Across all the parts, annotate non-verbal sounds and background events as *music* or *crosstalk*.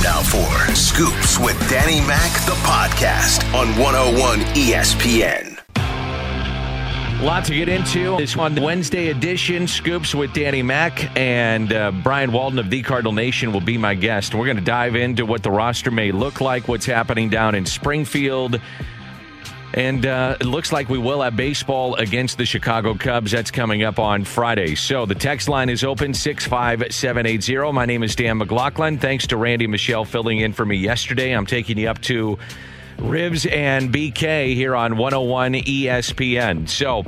Time now for Scoops with Danny Mac, the podcast on 101 ESPN. A lot to get into this one Wednesday edition. Scoops with Danny Mac and uh, Brian Walton of The Cardinal Nation will be my guest. We're going to dive into what the roster may look like, what's happening down in Springfield. And uh, it looks like we will have baseball against the Chicago Cubs. That's coming up on Friday. So the text line is open 65780. My name is Dan McLaughlin. Thanks to Randy Michelle filling in for me yesterday. I'm taking you up to Ribs and BK here on 101 ESPN. So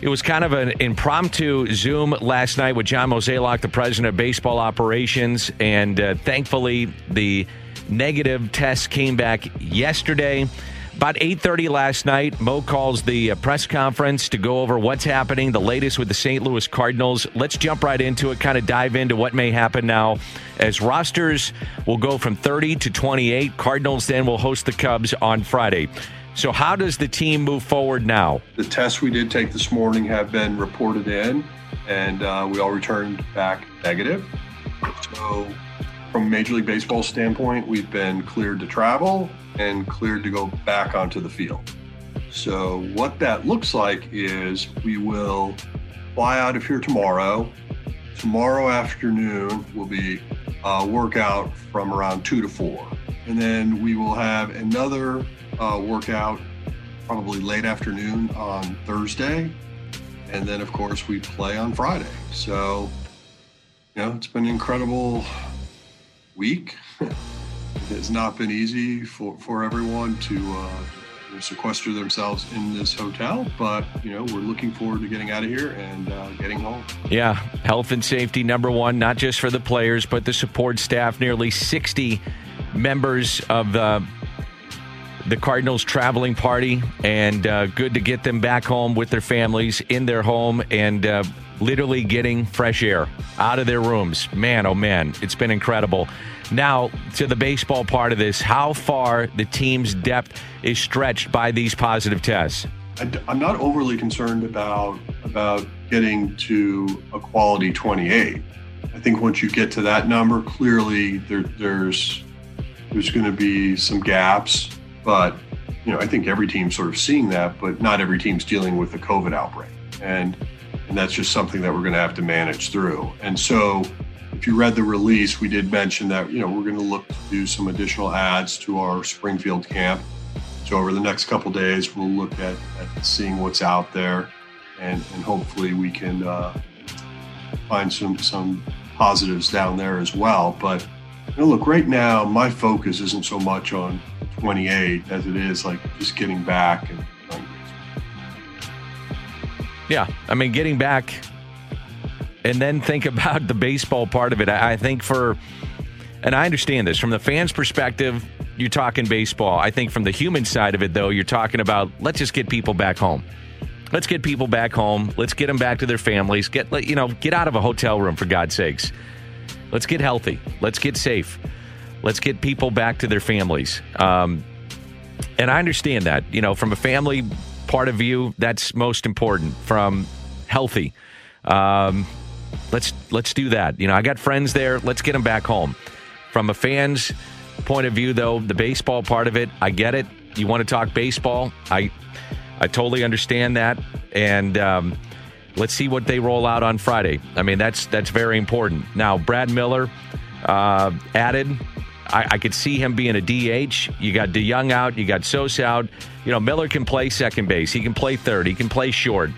it was kind of an impromptu Zoom last night with John Mozeliak, the president of baseball operations. And uh, thankfully, the negative test came back yesterday. About 8:30 last night, Mo calls the uh, press conference to go over what's happening, the latest with the St. Louis Cardinals. Let's jump right into it, kind of dive into what may happen now as rosters will go from 30 to 28. Cardinals then will host the Cubs on Friday. So how does the team move forward now? The tests we did take this morning have been reported in, and uh, we all returned back negative. So from Major League Baseball standpoint, we've been cleared to travel and cleared to go back onto the field. So what that looks like is we will fly out of here tomorrow. Tomorrow afternoon will be a workout from around two to four, and then we will have another uh, workout probably late afternoon on Thursday, and then of course we play on Friday. So you know it's been incredible week. *laughs* it has not been easy for, for everyone to uh, sequester themselves in this hotel, but you know we're looking forward to getting out of here and uh, getting home. Yeah, health and safety number one, not just for the players, but the support staff. Nearly 60 members of the the Cardinals traveling party, and uh, good to get them back home with their families in their home and uh, literally getting fresh air out of their rooms. Man, oh man, it's been incredible. Now, to the baseball part of this, how far the team's depth is stretched by these positive tests? I'm not overly concerned about about getting to a quality 28. I think once you get to that number, clearly there, there's there's going to be some gaps but you know, I think every team's sort of seeing that, but not every team's dealing with the COVID outbreak, and and that's just something that we're going to have to manage through. And so, if you read the release, we did mention that you know we're going to look to do some additional ads to our Springfield camp. So over the next couple days, we'll look at, at seeing what's out there, and and hopefully we can uh, find some some positives down there as well. But you know, look, right now my focus isn't so much on 28 as it is like just getting back and yeah i mean getting back and then think *laughs* about the baseball part of it i think for and i understand this from the fans perspective you're talking baseball. I think from the human side of it though you're talking about let's just get people back home. Let's get people back home. Let's get them back to their families. Get you know get out of a hotel room for god's sakes. Let's get healthy. Let's get safe. Let's get people back to their families. Um, and I understand that, you know, from a family part of you that's most important. From healthy, um, let's let's do that. You know, I got friends there. Let's get them back home. From a fan's point of view, though, the baseball part of it, I get it. You want to talk baseball? I I totally understand that, and um, let's see what they roll out on Friday. I mean, that's that's very important. Now, Brad Miller uh, added I, I, could see him being a DH. You got DeJong out. You got Sosa out. You know, Miller can play second base. He can play third. He can play short.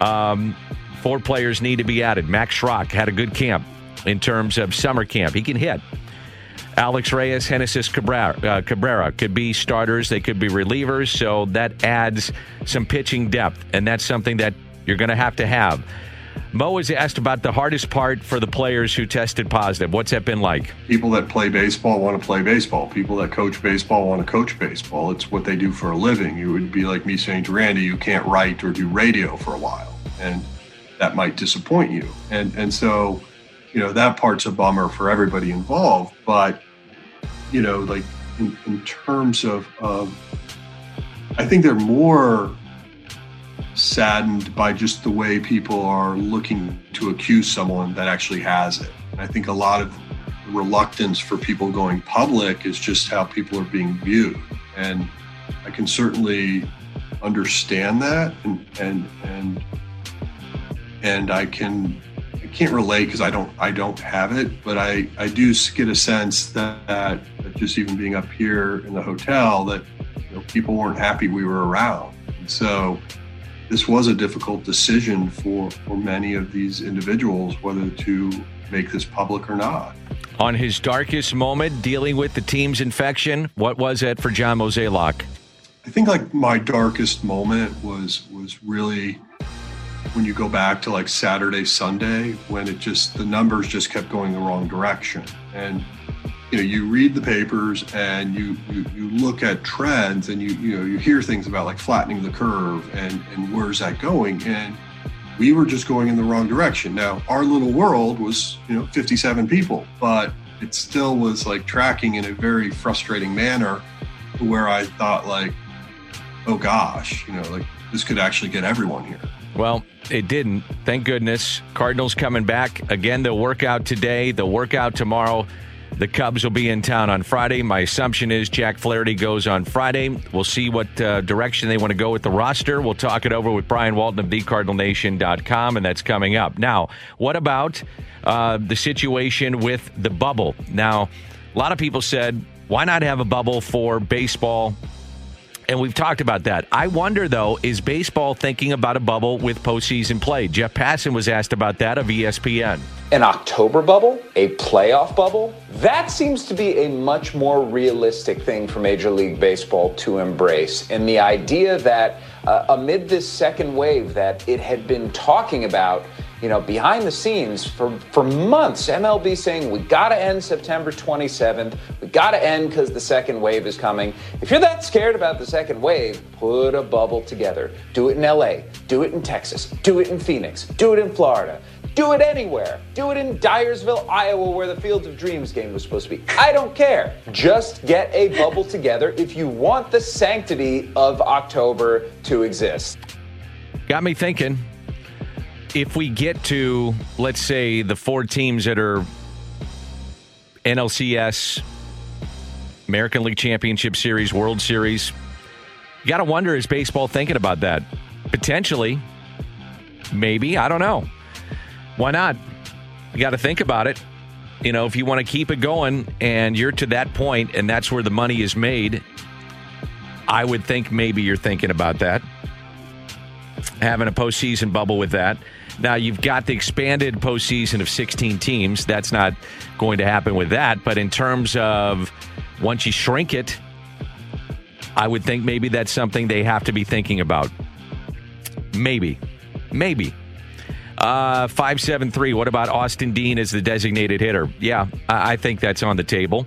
Um, four players need to be added. Max Schrock had a good camp in terms of summer camp. He can hit. Alex Reyes, Genesis Cabrera, uh, Cabrera could be starters. They could be relievers. So that adds some pitching depth. And that's something that you're going to have to have. Mo was asked about the hardest part for the players who tested positive. What's that been like? People that play baseball want to play baseball. People that coach baseball want to coach baseball. It's what they do for a living. You would be like me saying to Randy, you can't write or do radio for a while. And that might disappoint you. And and so, you know, that part's a bummer for everybody involved. But, you know, like in, in terms of, of I think they're more saddened by just the way people are looking to accuse someone that actually has it. I think a lot of reluctance for people going public is just how people are being viewed. And I can certainly understand that and and and and I can I can't relate because I don't I don't have it, but I I do get a sense that, that just even being up here in the hotel that you know, people weren't happy we were around. And so this was a difficult decision for for many of these individuals whether to make this public or not. On his darkest moment, dealing with the team's infection, what was it for John Mozeliak? I think like my darkest moment was was really when you go back to like Saturday, Sunday, when it just the numbers just kept going the wrong direction. And you know, you read the papers and you you, you look at trends and you you know you hear things about like flattening the curve and and where's that going and we were just going in the wrong direction. Now, our little world was, you know, 57 people, but it still was like tracking in a very frustrating manner where I thought like, oh gosh, you know, like this could actually get everyone here. Well, it didn't. Thank goodness. Cardinals coming back. Again, they'll work out today, they'll work out tomorrow. The Cubs will be in town on Friday. My assumption is Jack Flaherty goes on Friday. We'll see what uh, direction they want to go with the roster. We'll talk it over with Brian Walton of thecardinalnation.com, and that's coming up. Now, what about uh, the situation with the bubble? Now, a lot of people said, why not have a bubble for baseball and we've talked about that. I wonder, though, is baseball thinking about a bubble with postseason play? Jeff Passan was asked about that of ESPN. An October bubble? A playoff bubble? That seems to be a much more realistic thing for Major League Baseball to embrace. And the idea that uh, amid this second wave that it had been talking about, you know, behind the scenes for, for months, MLB saying we got to end September 27th. We got to end because the second wave is coming. If you're that scared about the second wave, put a bubble together. Do it in LA, do it in Texas, do it in Phoenix, do it in Florida. Do it anywhere. Do it in Dyersville, Iowa, where the Fields of Dreams game was supposed to be. I don't care. Just get a bubble together if you want the sanctity of October to exist. Got me thinking if we get to, let's say, the four teams that are NLCS, American League Championship Series, World Series, you got to wonder is baseball thinking about that? Potentially. Maybe. I don't know. Why not? You got to think about it. You know, if you want to keep it going and you're to that point and that's where the money is made, I would think maybe you're thinking about that. Having a postseason bubble with that. Now you've got the expanded postseason of 16 teams. That's not going to happen with that. But in terms of once you shrink it, I would think maybe that's something they have to be thinking about. Maybe. Maybe. Uh, 573. What about Austin Dean as the designated hitter? Yeah, I, I think that's on the table.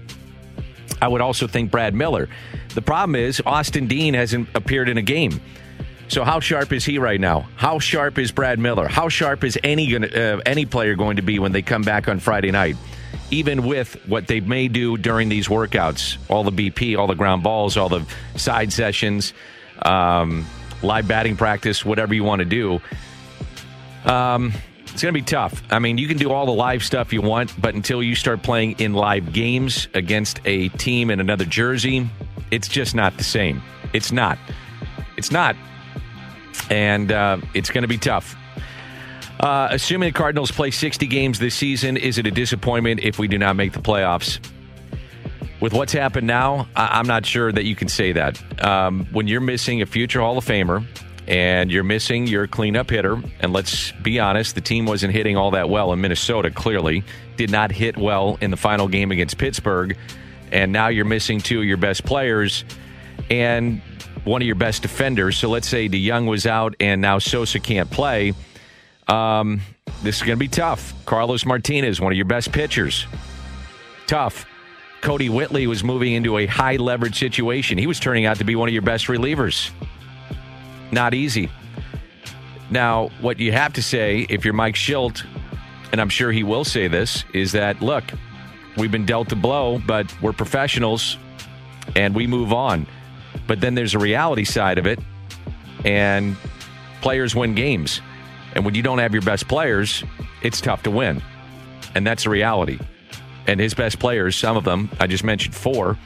I would also think Brad Miller. The problem is Austin Dean hasn't appeared in a game. So how sharp is he right now? How sharp is Brad Miller? How sharp is any uh, any player going to be when they come back on Friday night? Even with what they may do during these workouts, all the BP, all the ground balls, all the side sessions, um, live batting practice, whatever you want to do. Um, it's going to be tough. I mean, you can do all the live stuff you want, but until you start playing in live games against a team in another jersey, it's just not the same. It's not. It's not and uh, it's going to be tough. Uh, assuming the Cardinals play 60 games this season, is it a disappointment if we do not make the playoffs? With what's happened now, I- am not sure that you can say that. Um, when you're missing a future Hall of Famer and you're missing your cleanup hitter, and let's be honest, the team wasn't hitting all that well in Minnesota, clearly, did not hit well in the final game against Pittsburgh, and now you're missing two of your best players. And one of your best defenders. So let's say DeJong was out and now Sosa can't play. Um, this is going to be tough. Carlos Martinez, one of your best pitchers. Tough. Kodi Whitley was moving into a high leverage situation. He was turning out to be one of your best relievers. Not easy. Now, what you have to say, if you're Mike Shildt, and I'm sure he will say this, is that look, we've been dealt a blow, but we're professionals and we move on. But then there's a reality side of it, and players win games. And when you don't have your best players, it's tough to win. And that's a reality. And his best players, some of them, I just mentioned four,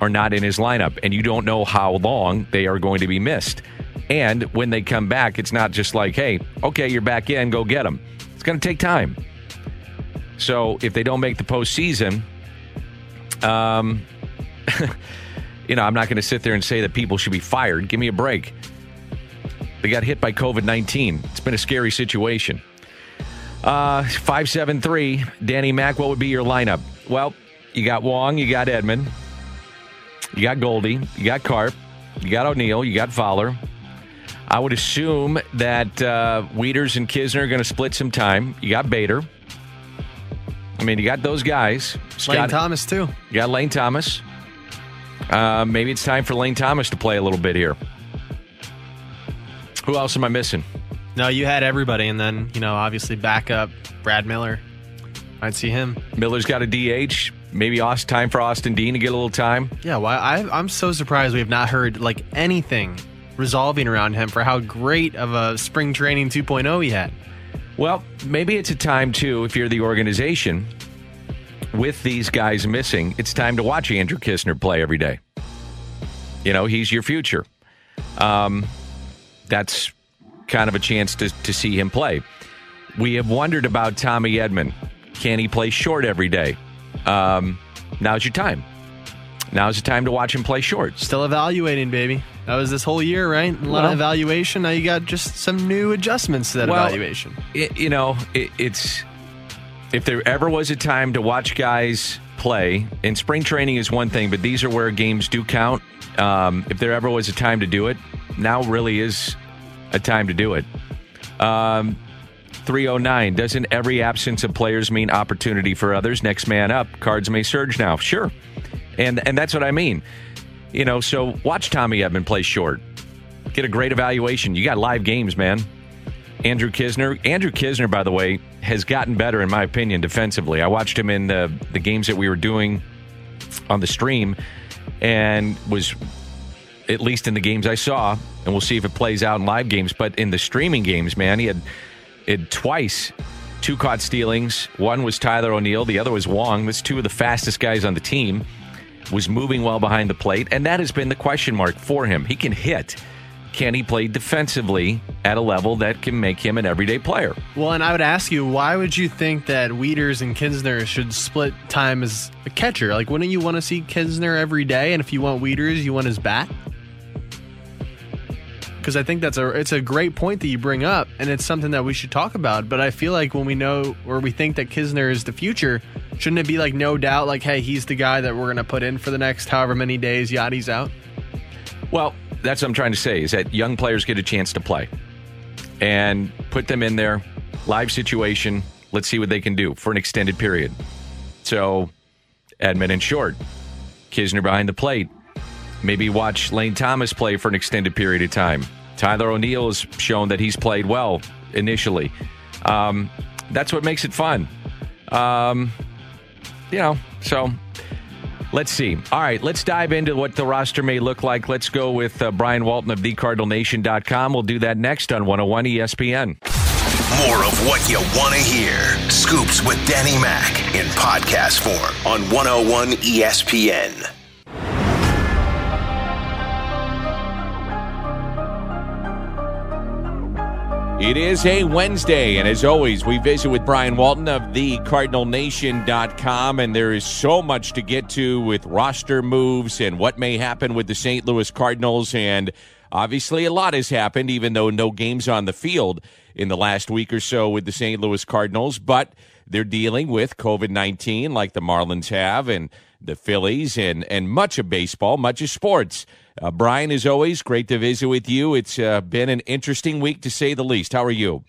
are not in his lineup. And you don't know how long they are going to be missed. And when they come back, it's not just like, hey, okay, you're back in, go get them. It's going to take time. So if they don't make the postseason, um, *laughs* you know, I'm not going to sit there and say that people should be fired. Give me a break. They got hit by COVID 19. It's been a scary situation. Uh, 573, Danny Mac, what would be your lineup? Well, you got Wong, you got Edman, you got Goldie, you got Carp, you got O'Neill, you got Fowler. I would assume that uh, Wieters and Knizner are going to split some time. You got Bader. I mean, you got those guys. Scott, Lane Thomas, too. You got Lane Thomas. Uh, maybe it's time for Lane Thomas to play a little bit here. Who else am I missing? No, you had everybody, and then you know, obviously backup Brad Miller. I'd see him. Miller's got a DH. Maybe Austin, time for Austin Dean to get a little time. Yeah, well, I, I'm so surprised we have not heard like anything resolving around him for how great of a spring training 2.0 he had. Well, maybe it's a time too if you're the organization with these guys missing. It's time to watch Andrew Knizner play every day. You know, he's your future. Um, that's kind of a chance to, to see him play. We have wondered about Tommy Edman. Can he play short every day? Um, now's your time. Now's the time to watch him play short. Still evaluating, baby. That was this whole year, right? A lot well, of evaluation. Now you got just some new adjustments to that well, evaluation. It, you know, it, it's if there ever was a time to watch guys play, and spring training is one thing, but these are where games do count. Um, if there ever was a time to do it, now really is a time to do it. Um, 309. Doesn't every absence of players mean opportunity for others? Next man up. Cards may surge now. Sure. And and that's what I mean. You know, so watch Tommy Edman play short. Get a great evaluation. You got live games, man. Andrew Knizner. Andrew Knizner, by the way, has gotten better, in my opinion, defensively. I watched him in the, the games that we were doing on the stream and was at least in the games I saw, and we'll see if it plays out in live games. But in the streaming games, man, he had it twice two caught stealings. One was Tyler O'Neill, the other was Wong. That's two of the fastest guys on the team. Was moving well behind the plate, and that has been the question mark for him. He can hit. Can he play defensively at a level that can make him an everyday player? Well, and I would ask you, why would you think that Wieters and Knizner should split time as a catcher? Like, wouldn't you want to see Knizner every day? And if you want Wieters, you want his bat? because I think that's a it's a great point that you bring up, and it's something that we should talk about. But I feel like when we know or we think that Knizner is the future, shouldn't it be like no doubt, like hey, he's the guy that we're going to put in for the next however many days Yadi's out? Well, that's what I'm trying to say is that young players get a chance to play and put them in there, live situation. Let's see what they can do for an extended period. So, Edman and short, Knizner behind the plate. Maybe watch Lane Thomas play for an extended period of time. Tyler O'Neill has shown that he's played well initially. Um, that's what makes it fun. Um, you know, so let's see. All right, let's dive into what the roster may look like. Let's go with uh, Brian Walton of thecardinalnation.com. We'll do that next on 101 ESPN. More of what you want to hear. Scoops with Danny Mac in podcast form on 101 ESPN. It is a Wednesday, and as always, we visit with Brian Walton of thecardinalnation.com, and there is so much to get to with roster moves and what may happen with the St. Louis Cardinals. And obviously, a lot has happened, even though no games on the field in the last week or so with the St. Louis Cardinals. But they're dealing with COVID 19 like the Marlins have, and the Phillies, and, and much of baseball, much of sports. Uh, Brian, as always, great to visit with you. It's uh, been an interesting week to say the least. How are you?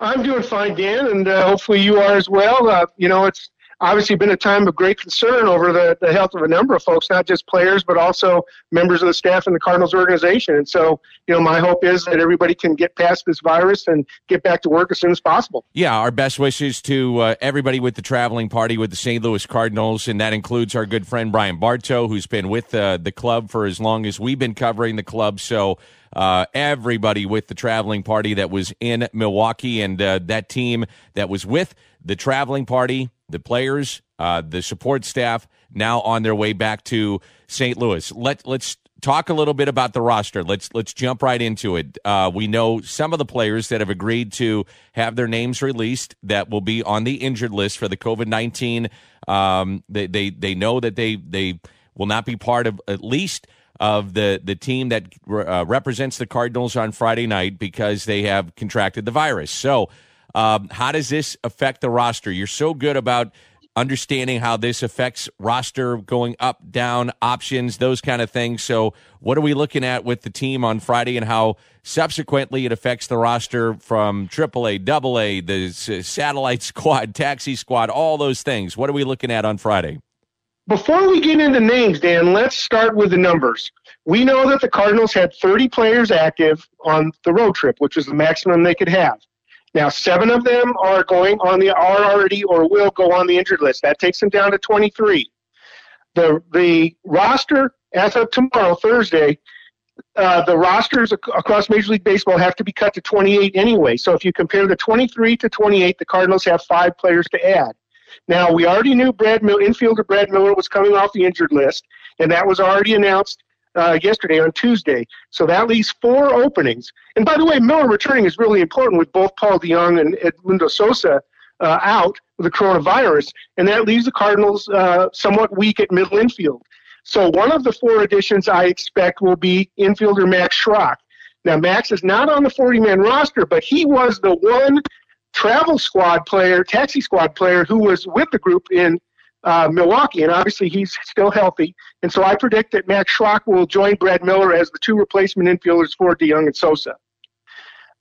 I'm doing fine, Dan, and uh, hopefully you are as well. Uh, you know, it's obviously been a time of great concern over the, the health of a number of folks, not just players, but also members of the staff in the Cardinals organization. And so, you know, my hope is that everybody can get past this virus and get back to work as soon as possible. Yeah, our best wishes to uh, everybody with the traveling party with the St. Louis Cardinals, and that includes our good friend Brian Bartow, who's been with uh, the club for as long as we've been covering the club. So, uh, everybody with the traveling party that was in Milwaukee and uh, that team that was with the traveling party the players, uh, the support staff now on their way back to St. Louis. Let let's talk a little bit about the roster. Let's let's jump right into it. Uh, we know some of the players that have agreed to have their names released that will be on the injured list for the COVID nineteen. Um, they, they they know that they they will not be part of at least of the the team that uh, represents the Cardinals on Friday night because they have contracted the virus. So, um, how does this affect the roster? You're so good about understanding how this affects roster going up, down, options, those kind of things. So, what are we looking at with the team on Friday and how subsequently it affects the roster from AAA, AA, the satellite *laughs* squad, taxi squad, all those things? What are we looking at on Friday? Before we get into names, Dan, let's start with the numbers. We know that the Cardinals had 30 players active on the road trip, which was the maximum they could have. Now, seven of them are going on the are already or will go on the injured list. That takes them down to 23. The the roster as of tomorrow, Thursday, uh, the rosters ac- across Major League Baseball have to be cut to 28 anyway. So if you compare the 23 to 28, the Cardinals have five players to add. Now we already knew Brad infielder Brad Miller was coming off the injured list, and that was already announced uh, yesterday on Tuesday. So that leaves four openings. And by the way, Miller returning is really important with both Paul DeJong and Edmundo Sosa uh, out with the coronavirus, and that leaves the Cardinals uh, somewhat weak at middle infield. So one of the four additions I expect will be infielder Max Schrock. Now Max is not on the 40-man roster, but he was the one travel squad player, taxi squad player who was with the group in uh, Milwaukee, and obviously he's still healthy. And so I predict that Max Schrock will join Brad Miller as the two replacement infielders for DeJong and Sosa.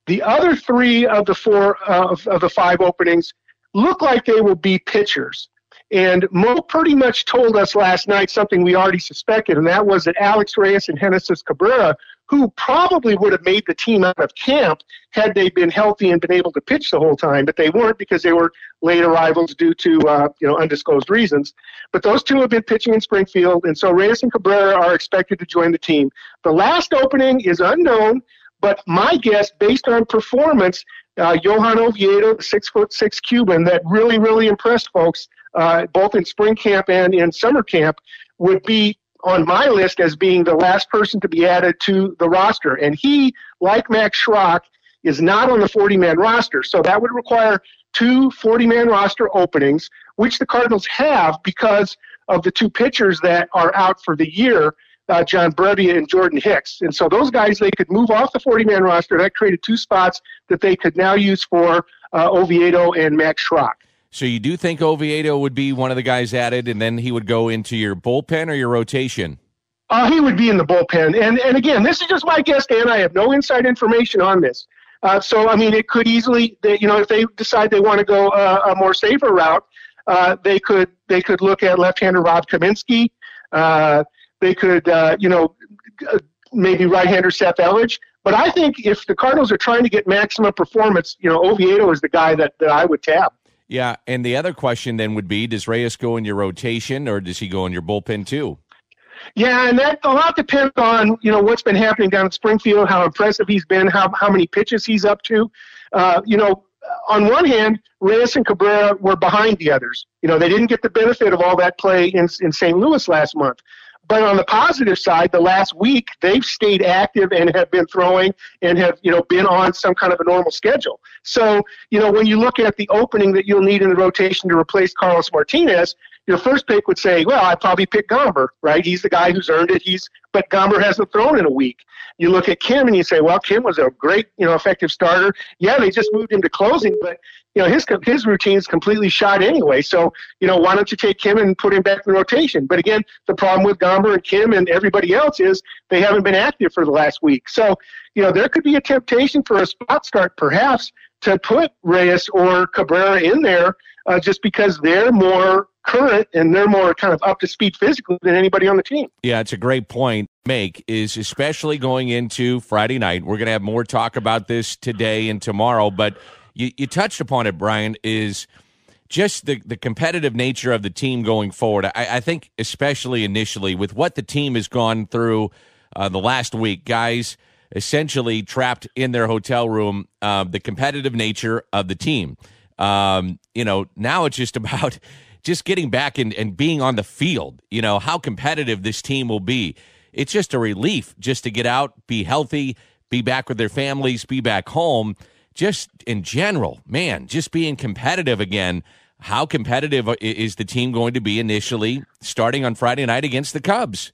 The other three of the four uh, of, of the five openings look like they will be pitchers. And Mo pretty much told us last night something we already suspected, and that was that Alex Reyes and Genesis Cabrera who probably would have made the team out of camp had they been healthy and been able to pitch the whole time, but they weren't because they were late arrivals due to uh, you know undisclosed reasons. But those two have been pitching in Springfield, and so Reyes and Cabrera are expected to join the team. The last opening is unknown, but my guess, based on performance, uh, Johan Oviedo, the six foot six Cuban that really really impressed folks uh, both in spring camp and in summer camp, would be on my list as being the last person to be added to the roster. And he, like Max Schrock, is not on the 40 man roster. So that would require two 40 man roster openings, which the Cardinals have because of the two pitchers that are out for the year. Uh, John Brebbia and Jordan Hicks. And so those guys, they could move off the 40 man roster. That created two spots that they could now use for uh, Oviedo and Max Schrock. So you do think Oviedo would be one of the guys added, and then he would go into your bullpen or your rotation? Uh, he would be in the bullpen. And and again, this is just my guess, Dan. I have no inside information on this. Uh, so I mean, it could easily, you know, if they decide they want to go uh, a more safer route, uh, they could they could look at left-hander Rob Kaminsky. Uh, they could, uh, you know, maybe right-hander Seth Elledge. But I think if the Cardinals are trying to get maximum performance, you know, Oviedo is the guy that, that I would tap. Yeah, and the other question then would be: Does Reyes go in your rotation, or does he go in your bullpen too? Yeah, and that a lot depends on you know what's been happening down at Springfield, how impressive he's been, how how many pitches he's up to. Uh, you know, on one hand, Reyes and Cabrera were behind the others. You know, they didn't get the benefit of all that play in in St. Louis last month. But on the positive side, the last week they've stayed active and have been throwing and have you know been on some kind of a normal schedule. So you know when you look at the opening that you'll need in the rotation to replace Carlos Martinez, your first pick would say, well, I'd probably pick Gomber, right? He's the guy who's earned it. He's but Gomber hasn't thrown in a week. You look at Kim and you say, well, Kim was a great, you know, effective starter. Yeah, they just moved him to closing, but you know his his routine is completely shot anyway. So you know why don't you take Kim and put him back in rotation? But again, the problem with Gomber and Kim and everybody else is they haven't been active for the last week. So you know there could be a temptation for a spot start perhaps to put Reyes or Cabrera in there uh, just because they're more current and they're more kind of up to speed physically than anybody on the team. Yeah, it's a great point. Make is especially going into Friday night. We're going to have more talk about this today and tomorrow, but you, you touched upon it, Brian, is just the, the competitive nature of the team going forward. I, I think, especially initially, with what the team has gone through uh, the last week, guys essentially trapped in their hotel room, uh, the competitive nature of the team. Um, you know, now it's just *laughs* about just getting back and, and being on the field. You know, how competitive this team will be. It's just a relief just to get out, be healthy, be back with their families, be back home. Just in general, man, just being competitive again. How competitive is the team going to be initially starting on Friday night against the Cubs?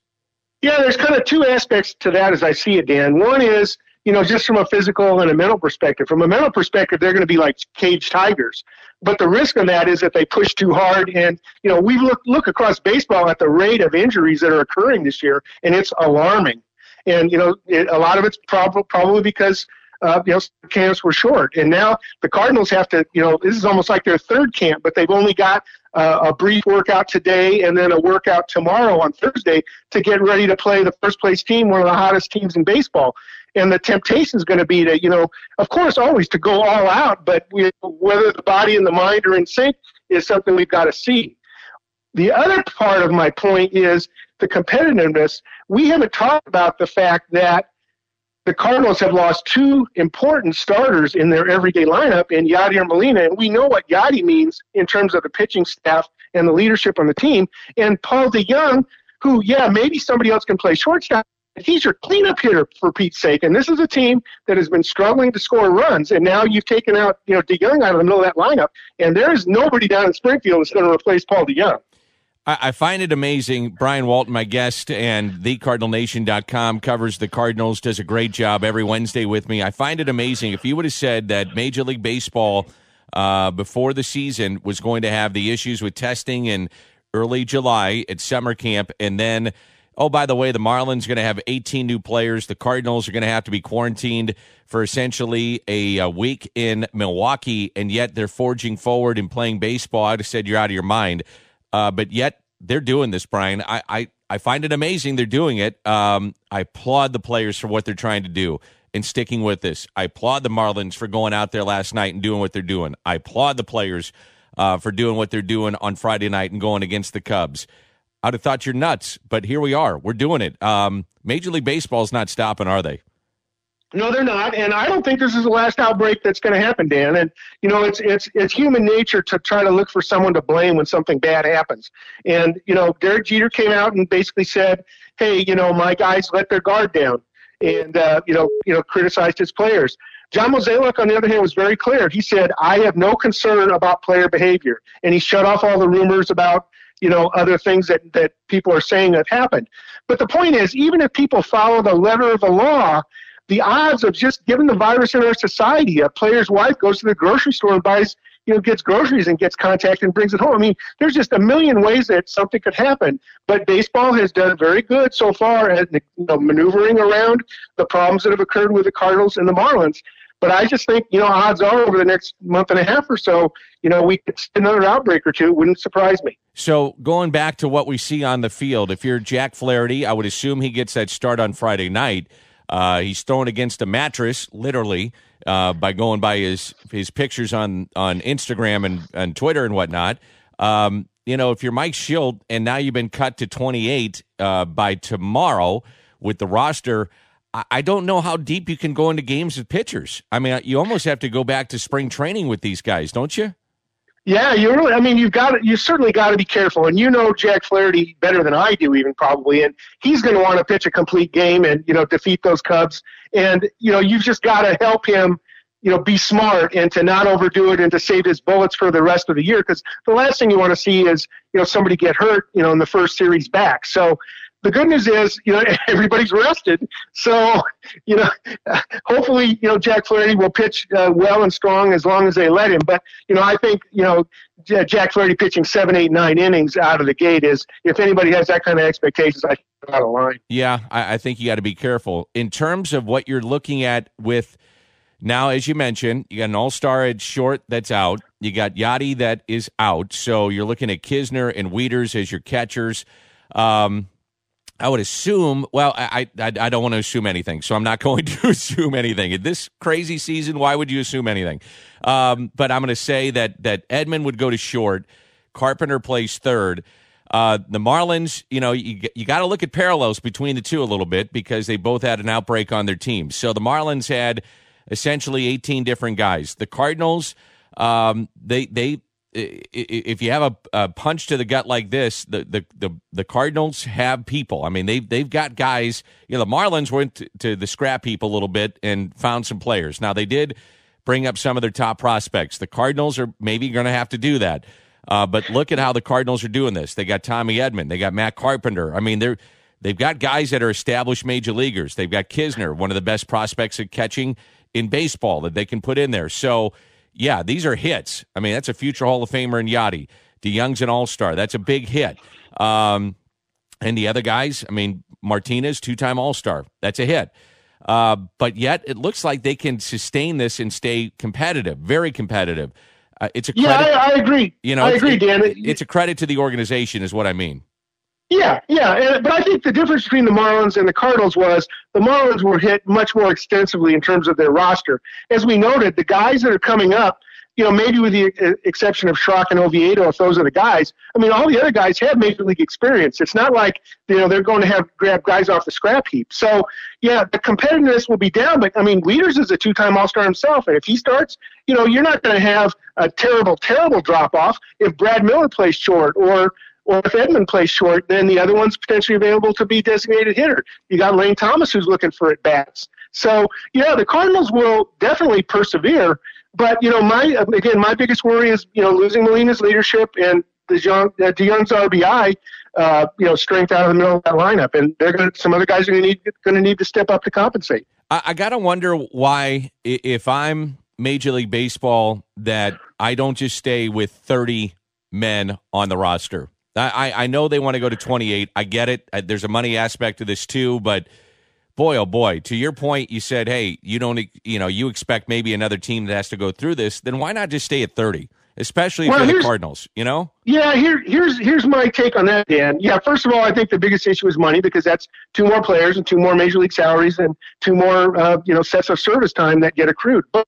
Yeah, there's kind of two aspects to that as I see it, Dan. One is, you know, just from a physical and a mental perspective. From a mental perspective, they're going to be like caged tigers. But the risk of that is that they push too hard. And, you know, we look, look across baseball at the rate of injuries that are occurring this year, and it's alarming. And, you know, it, a lot of it's prob- probably because uh, you know, camps were short. And now the Cardinals have to, you know, this is almost like their third camp, but they've only got uh, a brief workout today and then a workout tomorrow on Thursday to get ready to play the first place team, one of the hottest teams in baseball. And the temptation is going to be to, you know, of course, always to go all out, but we, whether the body and the mind are in sync is something we've got to see. The other part of my point is the competitiveness. We haven't talked about the fact that the Cardinals have lost two important starters in their everyday lineup in Yadier Molina, and we know what Yadi means in terms of the pitching staff and the leadership on the team. And Paul DeJong, who, yeah, maybe somebody else can play shortstop, he's your cleanup hitter for Pete's sake. And this is a team that has been struggling to score runs, and now you've taken out, you know, DeJong out of the middle of that lineup, and there is nobody down in Springfield that's going to replace Paul DeJong. I, find it amazing. Brian Walton, my guest, and thecardinalnation.com covers the Cardinals, does a great job every Wednesday with me. I find it amazing. If you would have said that Major League Baseball uh, before the season was going to have the issues with testing in early July at summer camp, and then, oh, by the way, the Marlins are going to have 18 new players. The Cardinals are going to have to be quarantined for essentially a, a week in Milwaukee, and yet they're forging forward and playing baseball. I'd have said you're out of your mind. Uh, but yet they're doing this, Brian. I, I, I find it amazing they're doing it. Um, I applaud the players for what they're trying to do and sticking with this. I applaud the Marlins for going out there last night and doing what they're doing. I applaud the players uh, for doing what they're doing on Friday night and going against the Cubs. I'd have thought you're nuts, but here we are. We're doing it. Um, Major League Baseball's not stopping, are they? No, they're not, and I don't think this is the last outbreak that's going to happen, Dan. And you know, it's it's it's human nature to try to look for someone to blame when something bad happens. And you know, Derek Jeter came out and basically said, "Hey, you know, my guys let their guard down," and uh, you know, you know, criticized his players. John Mozeliak, on the other hand, was very clear. He said, "I have no concern about player behavior," and he shut off all the rumors about you know other things that that people are saying have happened. But the point is, even if people follow the letter of the law, the odds of just given the virus in our society, a player's wife goes to the grocery store and buys, you know, gets groceries and gets contact and brings it home. I mean, there's just a million ways that something could happen. But baseball has done very good so far at you know, maneuvering around the problems that have occurred with the Cardinals and the Marlins. But I just think, you know, odds are over the next month and a half or so, you know, we could see another outbreak or two. It wouldn't surprise me. So going back to what we see on the field, if you're Jack Flaherty, I would assume he gets that start on Friday night. Uh, he's thrown against a mattress, literally, uh, by going by his his pictures on on Instagram and, and Twitter and whatnot. Um, you know, if you're Mike Shildt and now you've been cut to 28 uh, by tomorrow with the roster, I, don't know how deep you can go into games with pitchers. I mean, you almost have to go back to spring training with these guys, don't you? Yeah, you really. I mean, you've got to, you certainly got to be careful, and you know Jack Flaherty better than I do, even probably, and he's going to want to pitch a complete game and you know defeat those Cubs, and you know you've just got to help him, you know, be smart and to not overdo it and to save his bullets for the rest of the year, because the last thing you want to see is you know somebody get hurt, you know, in the first series back. So the good news is, you know, *laughs* everybody's rested. So, you know, hopefully, you know, Jack Flaherty will pitch uh, well and strong as long as they let him. But, you know, I think, you know, Jack Flaherty pitching seven, eight, nine innings out of the gate is, if anybody has that kind of expectations, I think out of line. Yeah, I, I think you got to be careful in terms of what you're looking at with. Now, as you mentioned, you got an all-star at short that's out. You got Yadi that is out. So you're looking at Knizner and Wieters as your catchers. Um, I would assume. Well, I, I I don't want to assume anything, so I'm not *laughs* going to assume anything. In this crazy season, why would you assume anything? Um, but I'm going to say that that Edman would go to short. Carpenter plays third. Uh, the Marlins, you know, you, you got to look at parallels between the two a little bit because they both had an outbreak on their teams. So the Marlins had essentially 18 different guys. The Cardinals Um, they they if you have a, a, punch to the gut like this, the, the the the Cardinals have people. I mean, they've they've got guys. You know, the Marlins went to, to the scrap heap a little bit and found some players. Now they did bring up some of their top prospects. The Cardinals are maybe going to have to do that. Uh, but look at how the Cardinals are doing this. They got Tommy Edman. They got Matt Carpenter. I mean, they're they've got guys that are established major leaguers. They've got Knizner, one of the best prospects at catching in baseball that they can put in there. So yeah, these are hits. I mean, that's a future Hall of Famer in Yadi. DeJong's an All Star. That's a big hit. Um, and the other guys, I mean, Martinez, two time All Star. That's a hit. Uh, but yet, it looks like they can sustain this and stay competitive, very competitive. Uh, it's a credit, yeah, I, I, agree. You know, I agree, Dan. It, it's a credit to the organization, is what I mean. Yeah, yeah, but I think the difference between the Marlins and the Cardinals was the Marlins were hit much more extensively in terms of their roster. As we noted, the guys that are coming up, you know, maybe with the exception of Schrock and Oviedo, if those are the guys, I mean, all the other guys have major league experience. It's not like you know they're going to have grab guys off the scrap heap. So yeah, the competitiveness will be down. But I mean, Wieters is a two-time All-Star himself, and if he starts, you know, you're not going to have a terrible, terrible drop-off if Brad Miller plays short or or if Edman plays short, then the other one's potentially available to be designated hitter. You got Lane Thomas who's looking for at bats. So yeah, the Cardinals will definitely persevere. But you know, my again, my biggest worry is you know losing Molina's leadership and the young uh, DeJong's RBI. Uh, you know, strength out of the middle of that lineup, and they're going to. Some other guys are going to need going to need to step up to compensate. I, I got to wonder why, if I'm Major League Baseball, that I don't just stay with 30 men on the roster. I, I know they want to go to 28. I get it. There's a money aspect to this too, but boy, oh boy, to your point, you said, hey, you don't, you know, you expect maybe another team that has to go through this. Then why not just stay at 30? Especially well, you're the Cardinals, you know? Yeah, here, here's here's my take on that, Dan. Yeah, first of all, I think the biggest issue is money because that's two more players and two more major league salaries and two more, uh, you know, sets of service time that get accrued. But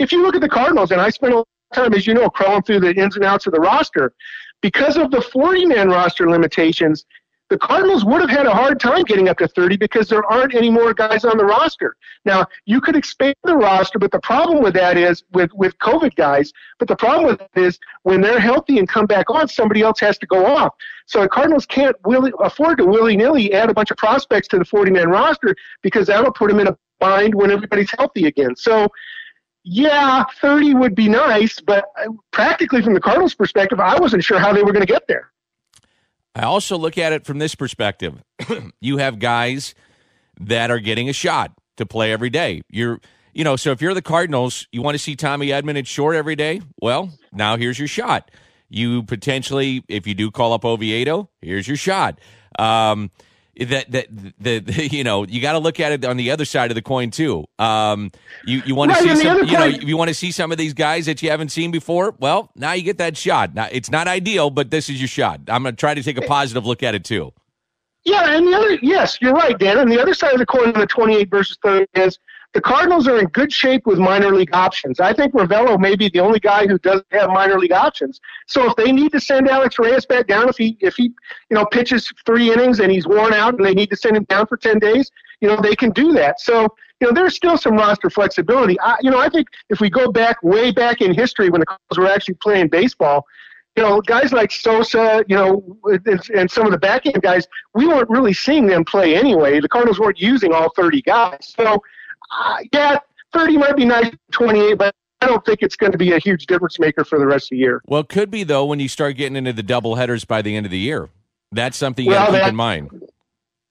if you look at the Cardinals, and I spent a lot of time, as you know, crawling through the ins and outs of the roster, because of the 40 man roster limitations, the Cardinals would have had a hard time getting up to 30 because there aren't any more guys on the roster. Now, you could expand the roster, but the problem with that is with, with COVID guys, but the problem with it is when they're healthy and come back on, somebody else has to go off. So the Cardinals can't willy, afford to willy nilly add a bunch of prospects to the 40 man roster because that'll put them in a bind when everybody's healthy again. So yeah, 30 would be nice, but practically from the Cardinals' perspective, I wasn't sure how they were going to get there. I also look at it from this perspective. *clears throat* you have guys that are getting a shot to play every day. You're, you know, so if you're the Cardinals, you want to see Tommy Edman at short every day. Well, now here's your shot. You potentially, if you do call up Oviedo, here's your shot. Um, that that the, the *laughs* you know you got to look at it on the other side of the coin too. Um, you you want to see some you know you want to see some of these guys that you haven't seen before. Well, now you get that shot. Now it's not ideal, but this is your shot. I'm going to try to take a positive look at it too. Yeah, and the other yes, you're right, Dan. And the other side of the coin, the 28 versus 30 is the Cardinals are in good shape with minor league options. I think Ravelo may be the only guy who doesn't have minor league options. So if they need to send Alex Reyes back down, if he if he you know pitches three innings and he's worn out and they need to send him down for ten days, you know they can do that. So you know there's still some roster flexibility. I, you know I think if we go back way back in history when the Cardinals were actually playing baseball, you know, guys like Sosa, you know, and, some of the back end guys, we weren't really seeing them play anyway. The Cardinals weren't using all 30 guys. So uh, yeah, 30 might be nice, 28, but I don't think it's going to be a huge difference maker for the rest of the year. Well, it could be, though, when you start getting into the double headers by the end of the year. That's something you well, got to keep in mind.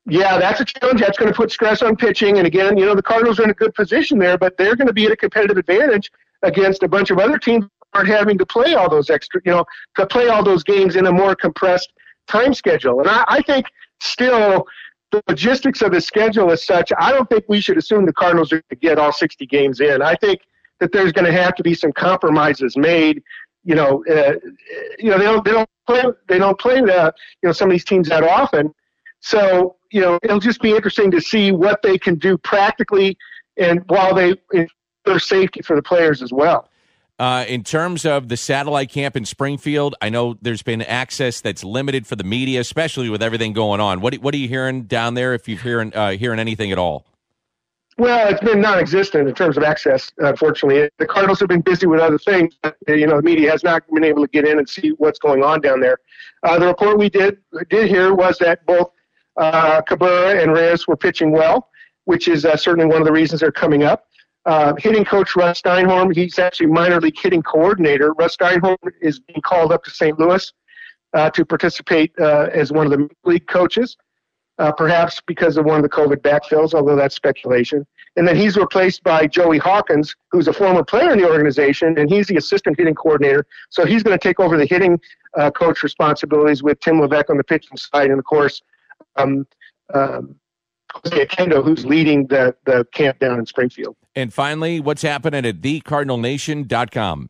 Yeah, that's a challenge. That's going to put stress on pitching. And again, you know, the Cardinals are in a good position there, but they're going to be at a competitive advantage against a bunch of other teams that aren't having to play all those extra, you know, to play all those games in a more compressed time schedule. And I, I think still logistics of the schedule is such, I don't think we should assume the Cardinals are going to get all 60 games in. I think that there's going to have to be some compromises made. You know, uh, you know they don't they don't play they don't play the you know some of these teams that often. So you know it'll just be interesting to see what they can do practically, and while they their safety for the players as well. Uh, in terms of the satellite camp in Springfield, I know there's been access that's limited for the media, especially with everything going on. What what are you hearing down there? If you're hearing uh, hearing anything at all? Well, it's been non-existent in terms of access. Unfortunately, the Cardinals have been busy with other things. But, you know, the media has not been able to get in and see what's going on down there. Uh, the report we did did hear was that both uh, Cabrera and Reyes were pitching well, which is uh, certainly one of the reasons they're coming up. Uh, hitting coach Russ Steinhorn, he's actually minor league hitting coordinator. Russ Steinhorn is being called up to St. Louis uh, to participate uh, as one of the league coaches uh, perhaps because of one of the COVID backfills, although that's speculation. And then he's replaced by Joey Hawkins, who's a former player in the organization, and he's the assistant hitting coordinator. So he's going to take over the hitting uh, coach responsibilities with Tim Leveque on the pitching side, and of course, um, um, Jose Oquendo, who's leading the, the camp down in Springfield. And finally, what's happening at thecardinalnation.com?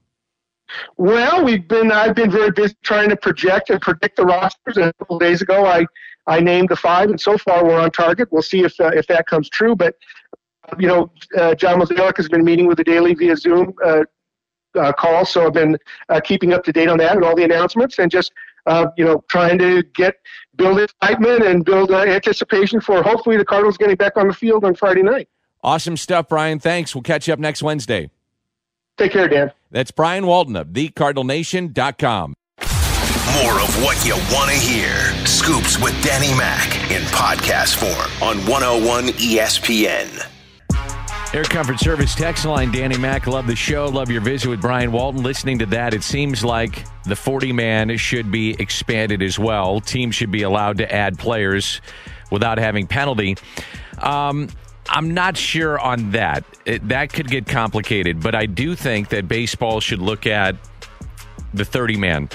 Well, we've been I've been very busy trying to project and predict the rosters. And a couple days ago, I I named the five, and so far we're on target. We'll see if uh, if that comes true. But you know, uh, John Mozeliak has been meeting with the daily via Zoom uh, uh, call, so I've been uh, keeping up to date on that and all the announcements, and just uh, you know trying to get build excitement and build uh, anticipation for hopefully the Cardinals getting back on the field on Friday night. Awesome stuff, Brian. Thanks. We'll catch you up next Wednesday. Take care, Dan. That's Brian Walton of thecardinalnation.com. More of what you want to hear. Scoops with Danny Mac in podcast form on 101 ESPN. Air Comfort Service text line, Danny Mac. Love the show. Love your visit with Brian Walton. Listening to that, it seems like the 40 man should be expanded as well. Teams should be allowed to add players without having penalty. Um, I'm not sure on that. It, that could get complicated, but I do think that baseball should look at the 30 man.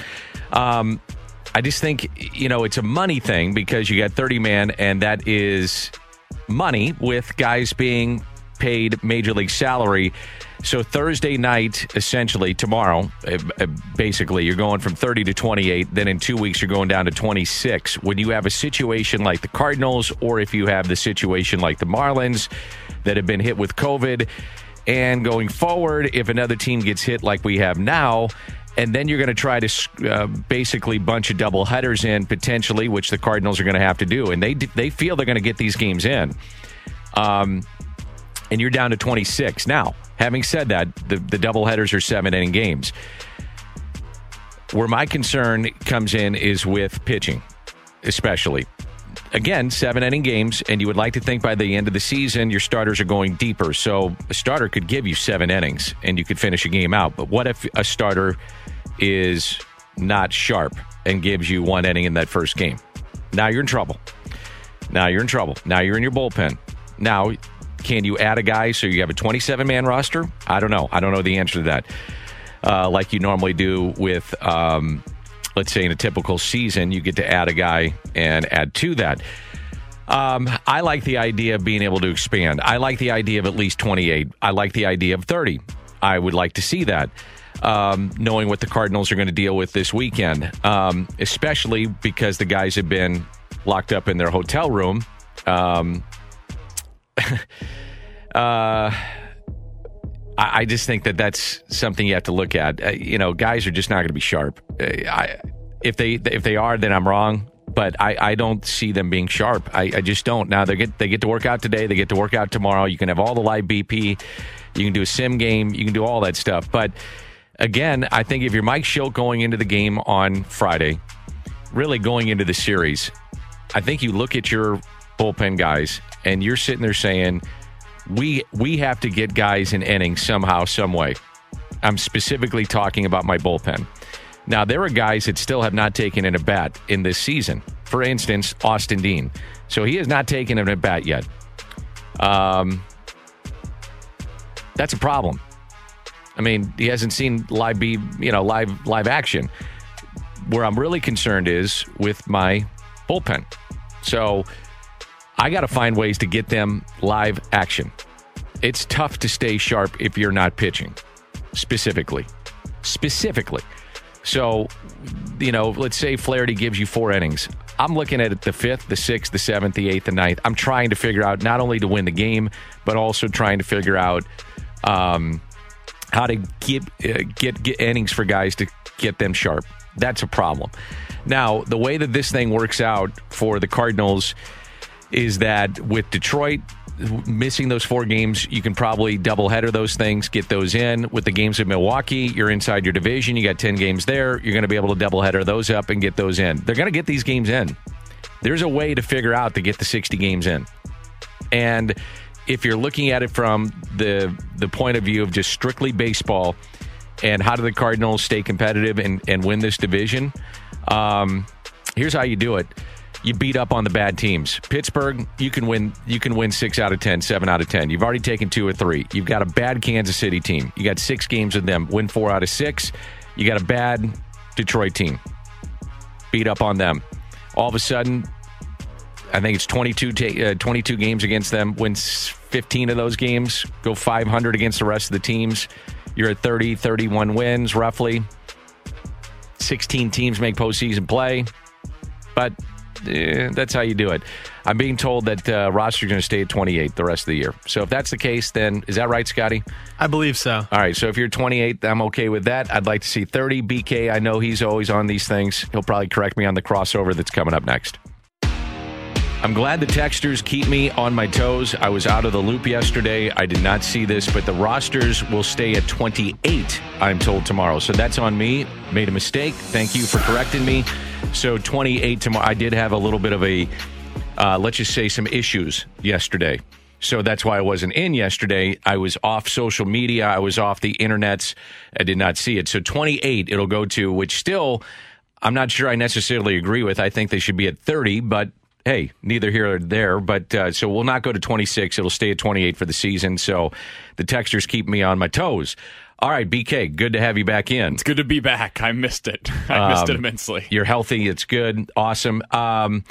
Um, I just think, you know, it's a money thing because you got 30 man, and that is money with guys being paid major league salary. So Thursday night, essentially tomorrow, uh, uh, basically you're going from 30 to 28. Then in two weeks you're going down to 26. When you have a situation like the Cardinals, or if you have the situation like the Marlins that have been hit with COVID, and going forward, if another team gets hit like we have now, and then you're going to try to uh, basically bunch of double headers in potentially, which the Cardinals are going to have to do, and they they feel they're going to get these games in. Um, and you're down to 26 now. Having said that, the the double headers are seven inning games. Where my concern comes in is with pitching, especially. Again, seven inning games, and you would like to think by the end of the season your starters are going deeper. So a starter could give you seven innings and you could finish a game out. But what if a starter is not sharp and gives you one inning in that first game? Now you're in trouble. Now you're in trouble. Now you're in your bullpen. Now, can you add a guy so you have a 27 man roster? I don't know. I don't know the answer to that. Uh, like you normally do with, um, let's say, in a typical season, you get to add a guy and add to that. Um, I like the idea of being able to expand. I like the idea of at least 28. I like the idea of 30. I would like to see that um, knowing what the Cardinals are going to deal with this weekend, um, especially because the guys have been locked up in their hotel room. Um, *laughs* uh, I, just think that that's something you have to look at. Uh, you know, guys are just not going to be sharp. Uh, I, if they if they are, then I'm wrong. But I, I don't see them being sharp. I, I just don't. Now they get they get to work out today. They get to work out tomorrow. You can have all the live BP. You can do a sim game. You can do all that stuff. But again, I think if you're Mike Shildt going into the game on Friday, really going into the series, I think you look at your bullpen guys and you're sitting there saying, we we have to get guys in innings somehow, some way. I'm specifically talking about my bullpen. Now there are guys that still have not taken an at bat in this season. For instance, Austin Dean. So he has not taken an at bat yet. Um, that's a problem. I mean, he hasn't seen live be you know live live action. Where I'm really concerned is with my bullpen. So I got to find ways to get them live action. It's tough to stay sharp if you're not pitching, specifically. Specifically. So, you know, let's say Flaherty gives you four innings. I'm looking at the fifth, the sixth, the seventh, the eighth, the ninth. I'm trying to figure out not only to win the game, but also trying to figure out um, how to get, uh, get get innings for guys to get them sharp. That's a problem. Now, the way that this thing works out for the Cardinals is that with Detroit missing those four games, you can probably double header those things, get those in. With the games of Milwaukee, you're inside your division. You got 10 games there. You're going to be able to double header those up and get those in. They're going to get these games in. There's a way to figure out to get the 60 games in. And if you're looking at it from the the point of view of just strictly baseball and how do the Cardinals stay competitive and, and win this division, um, here's how you do it you beat up on the bad teams. Pittsburgh, you can win. You can win six out of 10, 7 out of ten. You've already taken two or three. You've got a bad Kansas City team. You got six games with them. Win four out of six. You got a bad Detroit team. Beat up on them. All of a sudden, I think it's 22, ta- uh, 22 games against them. Win 15 of those games. Go 500 against the rest of the teams. You're at 30, 31 wins roughly. 16 teams make postseason play. But eh, that's how you do it. I'm being told that uh, roster's going to stay at 28 the rest of the year. So if that's the case, then is that right, Scotty? I believe so. All right. So if you're 28, I'm okay with that. I'd like to see 30. BK, I know he's always on these things. He'll probably correct me on the crossover that's coming up next. I'm glad the texters keep me on my toes. I was out of the loop yesterday. I did not see this, but the rosters will stay at 28, I'm told tomorrow. So that's on me. Made a mistake. Thank you for correcting me. So 28 tomorrow. I did have a little bit of a, uh, let's just say, some issues yesterday. So that's why I wasn't in yesterday. I was off social media. I was off the internets. I did not see it. So 28 it'll go to, which still, I'm not sure I necessarily agree with. I think they should be at 30, but hey, neither here or there. But uh, so we'll not go to 26. It'll stay at 28 for the season. So the textures keep me on my toes. All right, BK, good to have you back in. It's good to be back. I missed it. *laughs* I missed it immensely. You're healthy. It's good. Awesome. Um,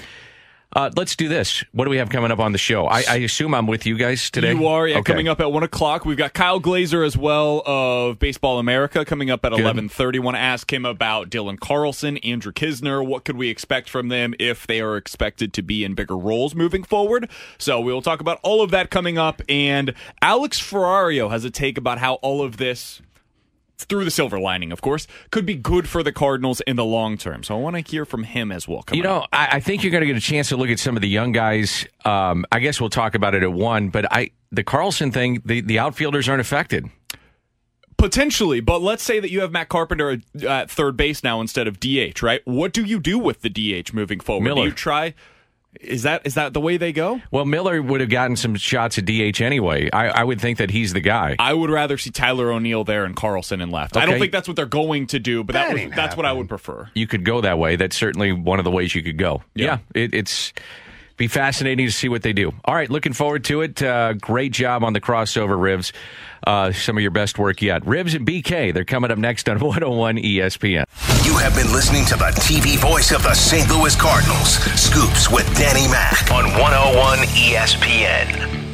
uh, let's do this. What do we have coming up on the show? I, I assume I'm with you guys today. You are, yeah. Okay. Coming up at one o'clock, we've got Kyle Glaser as well of Baseball America coming up at eleven thirty. Want to ask him about Dylan Carlson, Andrew Knizner. What could we expect from them if they are expected to be in bigger roles moving forward? So we will talk about all of that coming up. And Alex Ferrario has a take about how all of this through the silver lining, of course, could be good for the Cardinals in the long term. So I want to hear from him as well. You know, I, I, think you're going to get a chance to look at some of the young guys. Um, I guess we'll talk about it at one, but I the Carlson thing, the, the outfielders aren't affected. Potentially, but let's say that you have Matt Carpenter at third base now instead of DH, right? What do you do with the DH moving forward? Miller. Do you try? Is that is that the way they go? Well, Miller would have gotten some shots at DH anyway. I, I would think that he's the guy. I would rather see Tyler O'Neill there and Carlson in left. Okay. I don't think that's what they're going to do, but that, That was, ain't that's what I would prefer. You could go that way. That's certainly one of the ways you could go. Yeah. it, it's be fascinating to see what they do. All right, looking forward to it. Uh, great job on the crossover, Rivs. Uh, some of your best work yet. Rivs and BK, they're coming up next on *laughs* 101 ESPN. You have been listening to the TV voice of the St. Louis Cardinals. Scoops with Danny Mac on 101 ESPN.